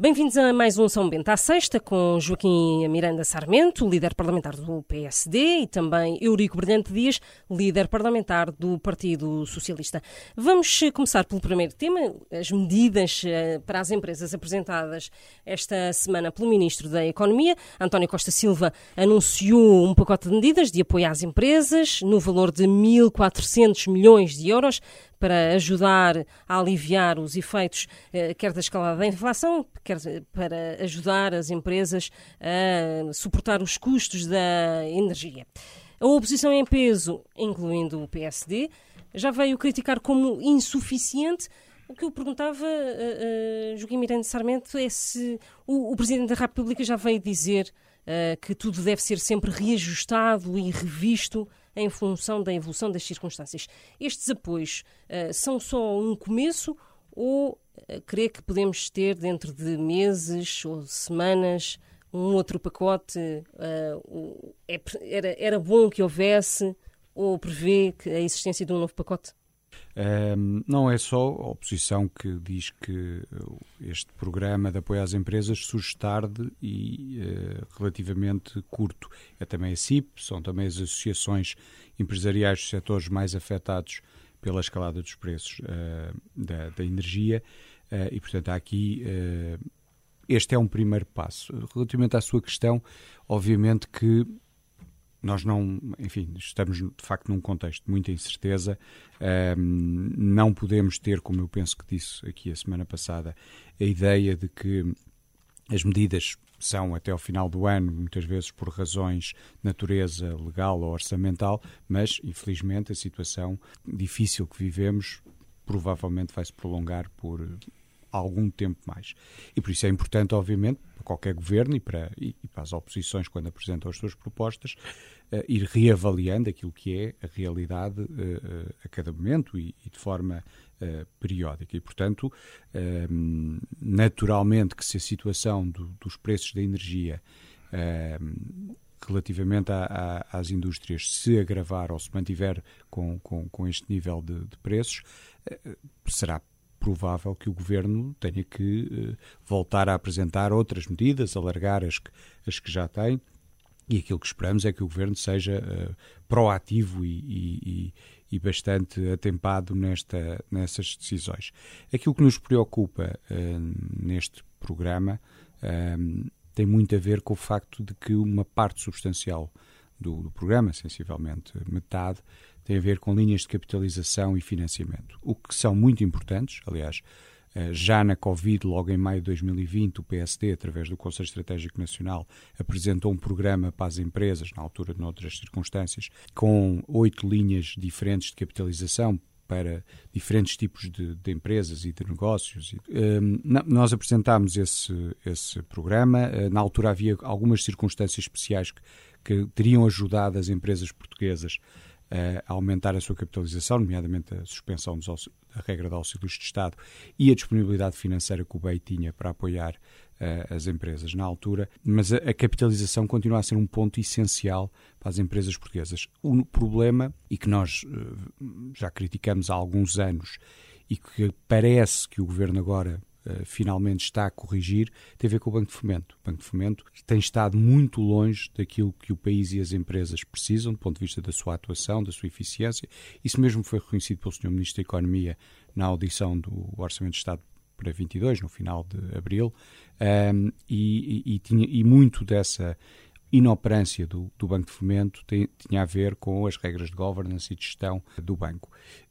Bem-vindos a mais um São Bento à Sexta, com Joaquim Miranda Sarmento, líder parlamentar do PSD, e também Eurico Brilhante Dias, líder parlamentar do Partido Socialista. Vamos começar pelo primeiro tema, as medidas eh, para as empresas apresentadas esta semana pelo Ministro da Economia. António Costa Silva anunciou um pacote de medidas de apoio às empresas, no valor de 1.400 milhões de euros, para ajudar a aliviar os efeitos, eh, quer da escalada da inflação, quer para ajudar as empresas a suportar os custos da energia. A oposição em peso, incluindo o PSD, já veio criticar como insuficiente. O que eu perguntava a, a Joaquim Miranda Sarmento é se o, o Presidente da República já veio dizer uh, que tudo deve ser sempre reajustado e revisto em função da evolução das circunstâncias. Estes apoios uh, são só um começo ou uh, crê que podemos ter dentro de meses ou semanas um outro pacote? Uh, é, era, era bom que houvesse ou prevê que a existência de um novo pacote? Um, não é só a oposição que diz que este programa de apoio às empresas surge tarde e uh, relativamente curto. É também a CIP, são também as associações empresariais dos setores mais afetados pela escalada dos preços uh, da, da, energia uh, e, portanto, há aqui. este é um primeiro passo. Relativamente à sua questão, obviamente que nós não, enfim, estamos de facto num contexto de muita incerteza. Um, não podemos ter, como eu penso que disse aqui a semana passada, a ideia de que as medidas são até ao final do ano, muitas vezes por razões de natureza legal ou orçamental, mas infelizmente a situação difícil que vivemos provavelmente vai se prolongar por algum tempo mais. E por isso é importante, obviamente, para qualquer governo e para, e, e para as oposições, quando apresentam as suas propostas, uh, ir reavaliando aquilo que é a realidade uh, a cada momento e, e de forma periódica. E, portanto, naturalmente que se a situação do, dos preços da energia relativamente a, a, às indústrias se agravar ou se mantiver com, com, com este nível de, de preços, será provável que o governo tenha que uh, voltar a apresentar outras medidas, alargar as que, as que já tem. E aquilo que esperamos é que o governo seja uh, proativo e, e, e, bastante atempado nesta, nessas decisões. Aquilo que nos preocupa uh, neste programa tem muito a ver com o facto de que uma parte substancial do, do programa, sensivelmente metade, tem a ver com linhas de capitalização e financiamento, o que são muito importantes, aliás, eh, já na Covid, logo em maio de 2020, o PSD, através do Conselho Estratégico Nacional, apresentou um programa para as empresas, na altura, noutras circunstâncias, com oito linhas diferentes de capitalização para diferentes tipos de, de empresas e de negócios. Um, nós apresentámos esse, esse programa. Eh, na altura havia algumas circunstâncias especiais que, que teriam ajudado as empresas portuguesas a aumentar a sua capitalização, nomeadamente a suspensão da regra de auxílios de Estado e a disponibilidade financeira que o BEI tinha para apoiar uh, as empresas na altura, mas a, a, capitalização continua a ser um ponto essencial para as empresas portuguesas. O problema, e que nós uh, já criticamos há alguns anos, e que parece que o Governo agora Uh, finalmente está a corrigir, tem a ver com o Banco de Fomento. O Banco de Fomento tem estado muito longe daquilo que o país e as empresas precisam, do ponto de vista da sua atuação, da sua eficiência. Isso mesmo foi reconhecido pelo Sr. Ministro da Economia na audição do Orçamento de Estado para 22, no final de abril, um, e, e, e, tinha, e muito dessa inoperância do, do Banco de Fomento tem, tinha a ver com as regras de governance e de gestão do banco.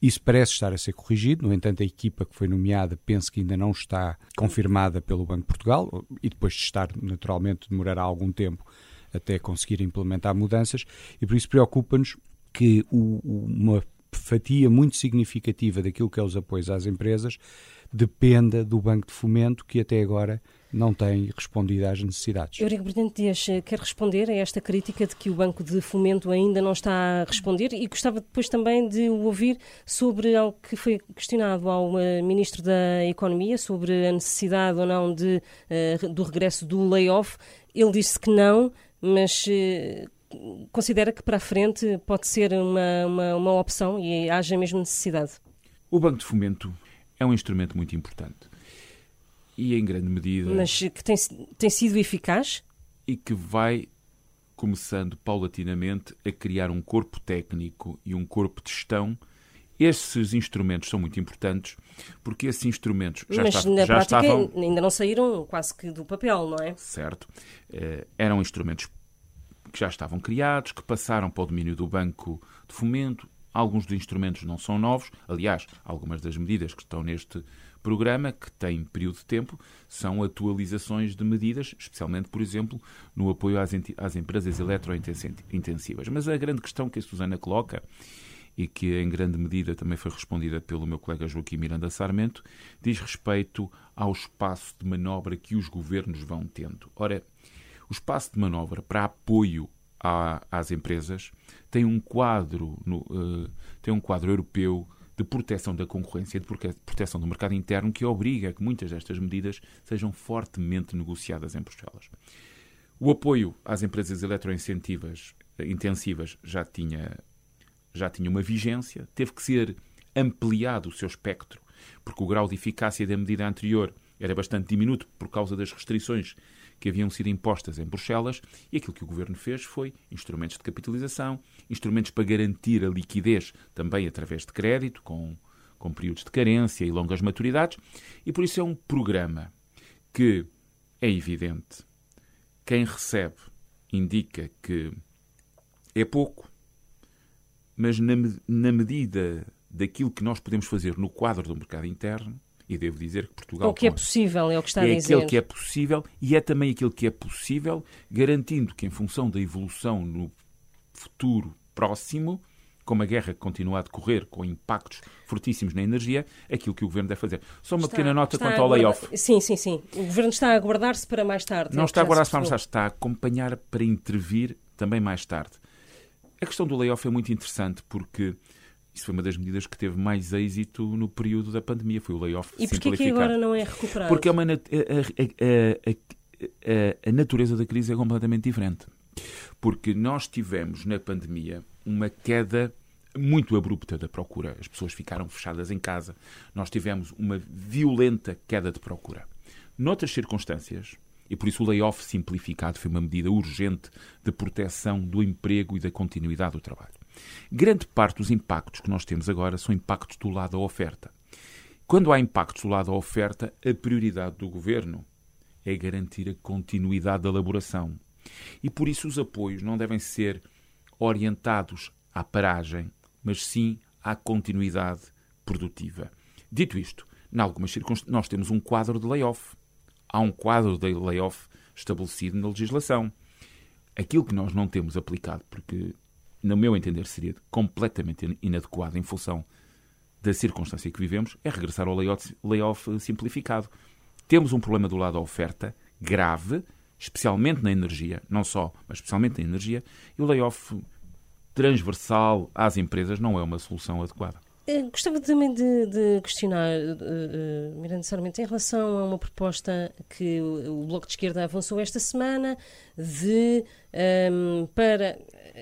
Isso parece estar a ser corrigido, no entanto, a equipa que foi nomeada penso que ainda não está confirmada pelo Banco de Portugal e depois de estar, naturalmente, demorará algum tempo até conseguir implementar mudanças. E por isso preocupa-nos que o, uma fatia muito significativa daquilo que é os apoios às empresas dependa do Banco de Fomento, que até agora não tem respondido às necessidades. Eurico Brilhante Dias quer responder a esta crítica de que o Banco de Fomento ainda não está a responder e gostava depois também de o ouvir sobre algo que foi questionado ao uh, Ministro da Economia, sobre a necessidade ou não de, uh, do regresso do layoff. Ele disse que não, mas considera que para a frente pode ser uma, uma, uma opção e haja mesmo necessidade. O Banco de Fomento é um instrumento muito importante e em grande medida. Mas que tem, tem sido eficaz? E que vai começando paulatinamente a criar um corpo técnico e um corpo de gestão. Esses instrumentos são muito importantes porque esses instrumentos já, Mas está, na já prática estavam. ainda não saíram quase que do papel, não é? Certo. Eh, eram instrumentos que já estavam criados, que passaram para o domínio do Banco de Fomento. Alguns dos instrumentos não são novos. Aliás, algumas das medidas que estão neste programa, que tem período de tempo, são atualizações de medidas, especialmente, por exemplo, no apoio às, às empresas eletrointensivas. Mas a grande questão que a Susana coloca e que em grande medida também foi respondida pelo meu colega Joaquim Miranda Sarmento, diz respeito ao espaço de manobra que os governos vão tendo. Ora, o espaço de manobra para apoio às empresas tem um quadro, no, uh, tem um quadro europeu de proteção da concorrência de proteção do mercado interno que obriga a que muitas destas medidas sejam fortemente negociadas em Bruxelas. O apoio às empresas eletrointensivas intensivas já tinha, já tinha uma vigência, teve que ser ampliado o seu espectro, porque o grau de eficácia da medida anterior era bastante diminuto por causa das restrições que haviam sido impostas em Bruxelas e aquilo que o governo fez foi instrumentos de capitalização, instrumentos para garantir a liquidez também através de crédito, com, com períodos de carência e longas maturidades, e por isso é um programa que é evidente. Quem recebe indica que é pouco, mas na, na medida daquilo que nós podemos fazer no quadro do mercado interno, e devo dizer que Portugal. O que é possível, é o que está é a dizer. É aquilo que é possível e é também aquilo que é possível, garantindo que, em função da evolução no futuro próximo, como a guerra continua a decorrer, com impactos fortíssimos na energia, aquilo que o Governo deve fazer. Só uma está, pequena nota quanto ao layoff. Sim, sim, sim. O Governo está a aguardar-se para mais tarde. Não é está a aguardar-se para mais tarde, está a acompanhar para intervir também mais tarde. A questão do layoff é muito interessante porque isso foi uma das medidas que teve mais êxito no período da pandemia, foi o layoff E porquê que agora não é recuperado? Porque é uma, a, a, a, a, natureza da crise é completamente diferente. Porque nós tivemos na pandemia uma queda muito abrupta da procura. As pessoas ficaram fechadas em casa. Nós tivemos uma violenta queda de procura. Noutras circunstâncias, e por isso o layoff simplificado foi uma medida urgente de proteção do emprego e da continuidade do trabalho. Grande parte dos impactos que nós temos agora são impactos do lado da oferta. Quando há impactos do lado da oferta, a prioridade do governo é garantir a continuidade da elaboração. E por isso os apoios não devem ser orientados à paragem, mas sim à continuidade produtiva. Dito isto, em algumas circunstâncias, nós temos um quadro de layoff. Há um quadro de layoff estabelecido na legislação. Aquilo que nós não temos aplicado, porque no meu entender, seria completamente inadequado em função da circunstância que vivemos, é regressar ao layoff, layoff simplificado. Temos um problema do lado da oferta grave, especialmente na energia, não só, mas especialmente na energia, e o layoff transversal às empresas não é uma solução adequada. Eh, gostava também de, de questionar, uh, uh, Miranda Sarmento, em relação a uma proposta que o, o Bloco de Esquerda avançou esta semana de um, para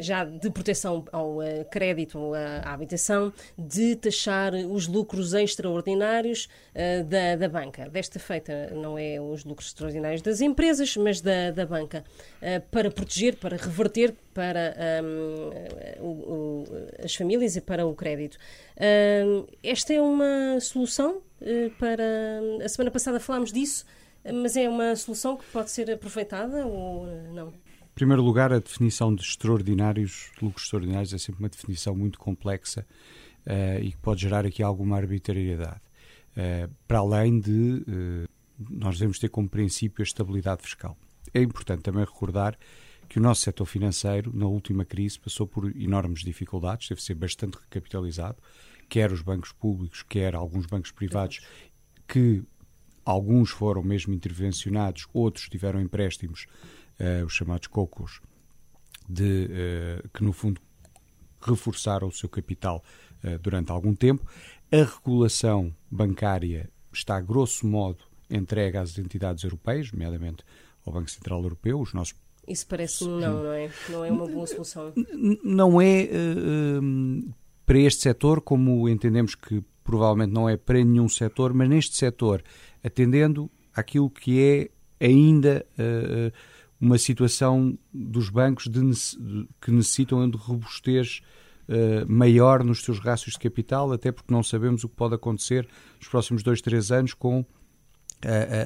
já de proteção ao uh, crédito ou à habitação, de taxar os lucros extraordinários uh, da, da banca. Desta feita, não é os lucros extraordinários das empresas, mas da, da banca, para proteger, para reverter para um, o, o, as famílias e para o crédito. esta é uma solução para. A semana passada falámos disso, mas é uma solução que pode ser aproveitada ou não? Em primeiro lugar, a definição de extraordinários, lucros extraordinários, é sempre uma definição muito complexa uh, e que pode gerar aqui alguma arbitrariedade. Uh, para além de uh, nós devemos ter como princípio a estabilidade fiscal. É importante também recordar que o nosso setor financeiro, na última crise, passou por enormes dificuldades, teve de ser bastante recapitalizado, quer os bancos públicos, quer alguns bancos privados, que alguns foram mesmo intervencionados, outros tiveram empréstimos uh, os chamados cocos, de, uh, que no fundo reforçaram o seu capital uh, durante algum tempo. A regulação bancária está, grosso modo, entregue às entidades europeias, nomeadamente ao Banco Central Europeu, os nossos isso parece não, não é? Não é uma boa solução. Não é uh, para este setor, como entendemos que provavelmente não é para nenhum setor, mas neste setor, atendendo àquilo que é ainda uh, uma situação dos bancos de, de, que necessitam de robustez uh, maior nos seus rácios de capital, até porque não sabemos o que pode acontecer nos próximos dois, três anos com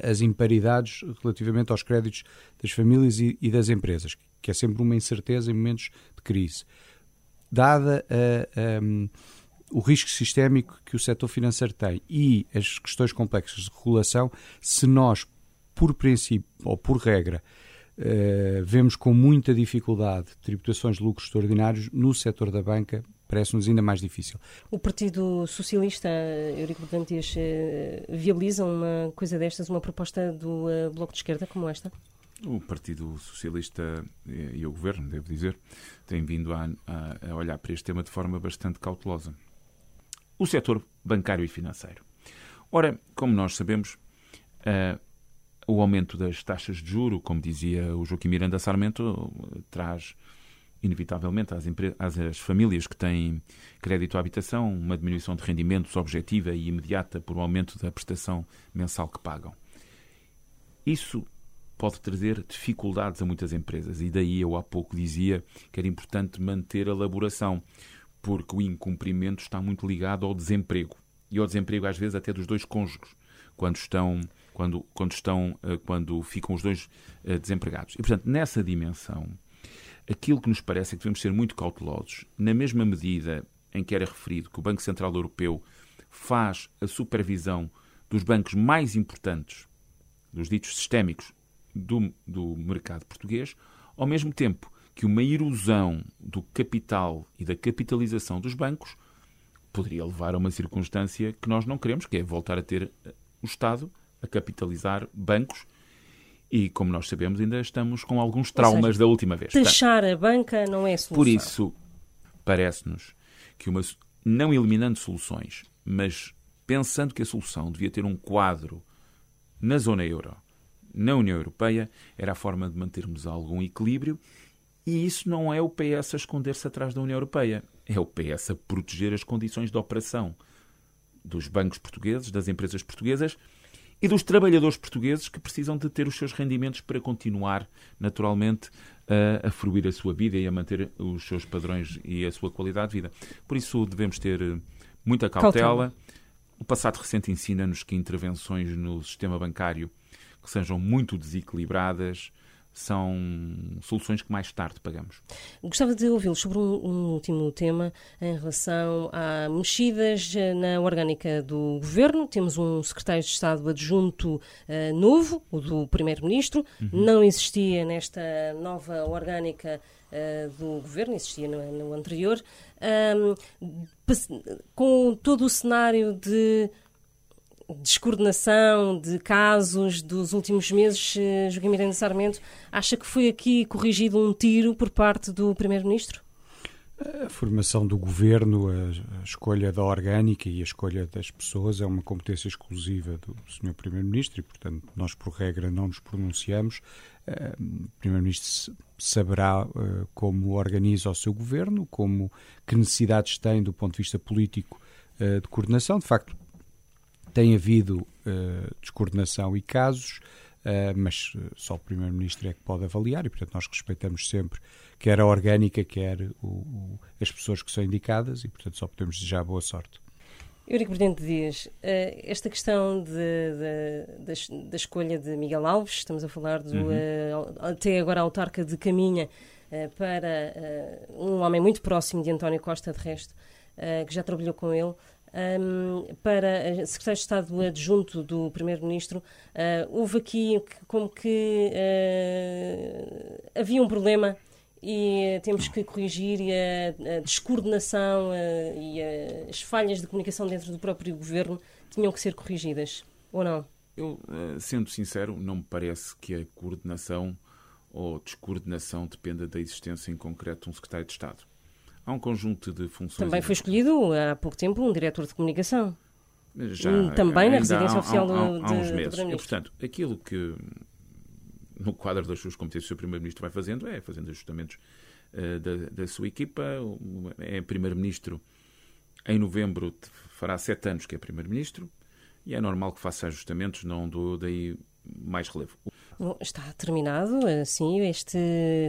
as imparidades relativamente aos créditos das famílias e, das empresas, que é sempre uma incerteza em momentos de crise. Dada a, um, o risco sistémico que o setor financeiro tem e as questões complexas de regulação, se nós, por princípio ou por regra, uh, vemos com muita dificuldade tributações de lucros extraordinários no setor da banca, parece-nos ainda mais difícil. O Partido Socialista, Eurico Bergantes, eh, viabiliza uma coisa destas, uma proposta do uh, Bloco de Esquerda como esta? O Partido Socialista e, o Governo, devo dizer, têm vindo a, a, a olhar para este tema de forma bastante cautelosa. O setor bancário e financeiro. Ora, como nós sabemos, uh, o aumento das taxas de juro, como dizia o Joaquim Miranda Sarmento, traz inevitavelmente às, às, às, famílias que têm crédito à habitação uma diminuição de rendimentos objetiva e imediata por um aumento da prestação mensal que pagam. Isso pode trazer dificuldades a muitas empresas e daí eu há pouco dizia que era importante manter a elaboração, porque o incumprimento está muito ligado ao desemprego e ao desemprego às vezes até dos dois cônjuges quando estão quando quando estão eh, quando ficam os dois eh, desempregados. E portanto, nessa dimensão, aquilo que nos parece é que devemos ser muito cautelosos, na mesma medida em que era referido que o Banco Central Europeu faz a supervisão dos bancos mais importantes, dos ditos sistémicos do, do mercado português, ao mesmo tempo que uma erosão do capital e da capitalização dos bancos poderia levar a uma circunstância que nós não queremos, que é voltar a ter o Estado a capitalizar bancos e, como nós sabemos, ainda estamos com alguns traumas seja, da última vez. Taxar a banca não é solução. Por isso, parece-nos que, uma, não eliminando soluções, mas pensando que a solução devia ter um quadro na zona euro, na União Europeia, era a forma de mantermos algum equilíbrio. E isso não é o PS a esconder-se atrás da União Europeia, é o PS a proteger as condições de operação dos bancos portugueses, das empresas portuguesas e dos trabalhadores portugueses que precisam de ter os seus rendimentos para continuar, naturalmente, a, a fruir a sua vida e a manter os seus padrões e a sua qualidade de vida. Por isso devemos ter eh, muita cautela. cautela. O passado recente ensina-nos que intervenções no sistema bancário que sejam muito desequilibradas, são soluções que mais tarde pagamos. Gostava de ouvi-lo sobre um, último tema em relação a mexidas na orgânica do governo. Temos um secretário de Estado adjunto uh, novo, o do primeiro-ministro. Uhum. Não existia nesta nova orgânica uh, do governo, existia no, no anterior. Um, com todo o cenário de descoordenação de casos dos últimos meses, eh, Joaquim Miranda Sarmento, acha que foi aqui corrigido um tiro por parte do Primeiro-Ministro? A formação do governo, a, escolha da orgânica e a escolha das pessoas é uma competência exclusiva do Sr. Primeiro-Ministro e, portanto, nós, por regra, não nos pronunciamos. Eh, o Primeiro-Ministro saberá eh, como organiza o seu governo, como que necessidades tem do ponto de vista político de coordenação. De facto, tem havido uh, descoordenação e casos, uh, mas eh, só o Primeiro-Ministro é que pode avaliar e, portanto, nós respeitamos sempre quer a orgânica, quer o, o, as pessoas que são indicadas e, portanto, só podemos desejar boa sorte. Eurico Presidente Dias, esta questão de, de, da, da, escolha de Miguel Alves, estamos a falar do uhum. até agora autarca de Caminha, para um homem muito próximo de António Costa, de resto, que já trabalhou com ele, um, para secretário de Estado adjunto do Primeiro-Ministro, uh, houve aqui como que uh, havia um problema e temos que corrigir a, a descoordenação uh, e as falhas de comunicação dentro do próprio governo tinham que ser corrigidas, ou não? Eu, sendo sincero, não me parece que a coordenação ou descoordenação dependa da existência em concreto de um secretário de Estado. Há um conjunto de funções. Também foi escolhido há pouco tempo um diretor de comunicação. Já, Também na residência há, oficial há, há, do, há uns meses. E, portanto, aquilo que no quadro das suas competências o Primeiro-Ministro vai fazendo é fazendo ajustamentos uh, da, da, sua equipa. É Primeiro-Ministro em novembro fará sete anos que é Primeiro-Ministro e é normal que faça ajustamentos, não dou daí mais relevo. Bom, está terminado, assim, este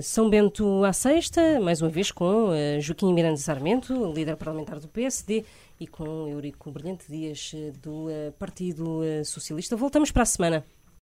São Bento à sexta, mais uma vez com uh, Joaquim Miranda Sarmento, líder parlamentar do PSD, e com Eurico Brilhante Dias, do uh, Partido Socialista. Voltamos para a semana.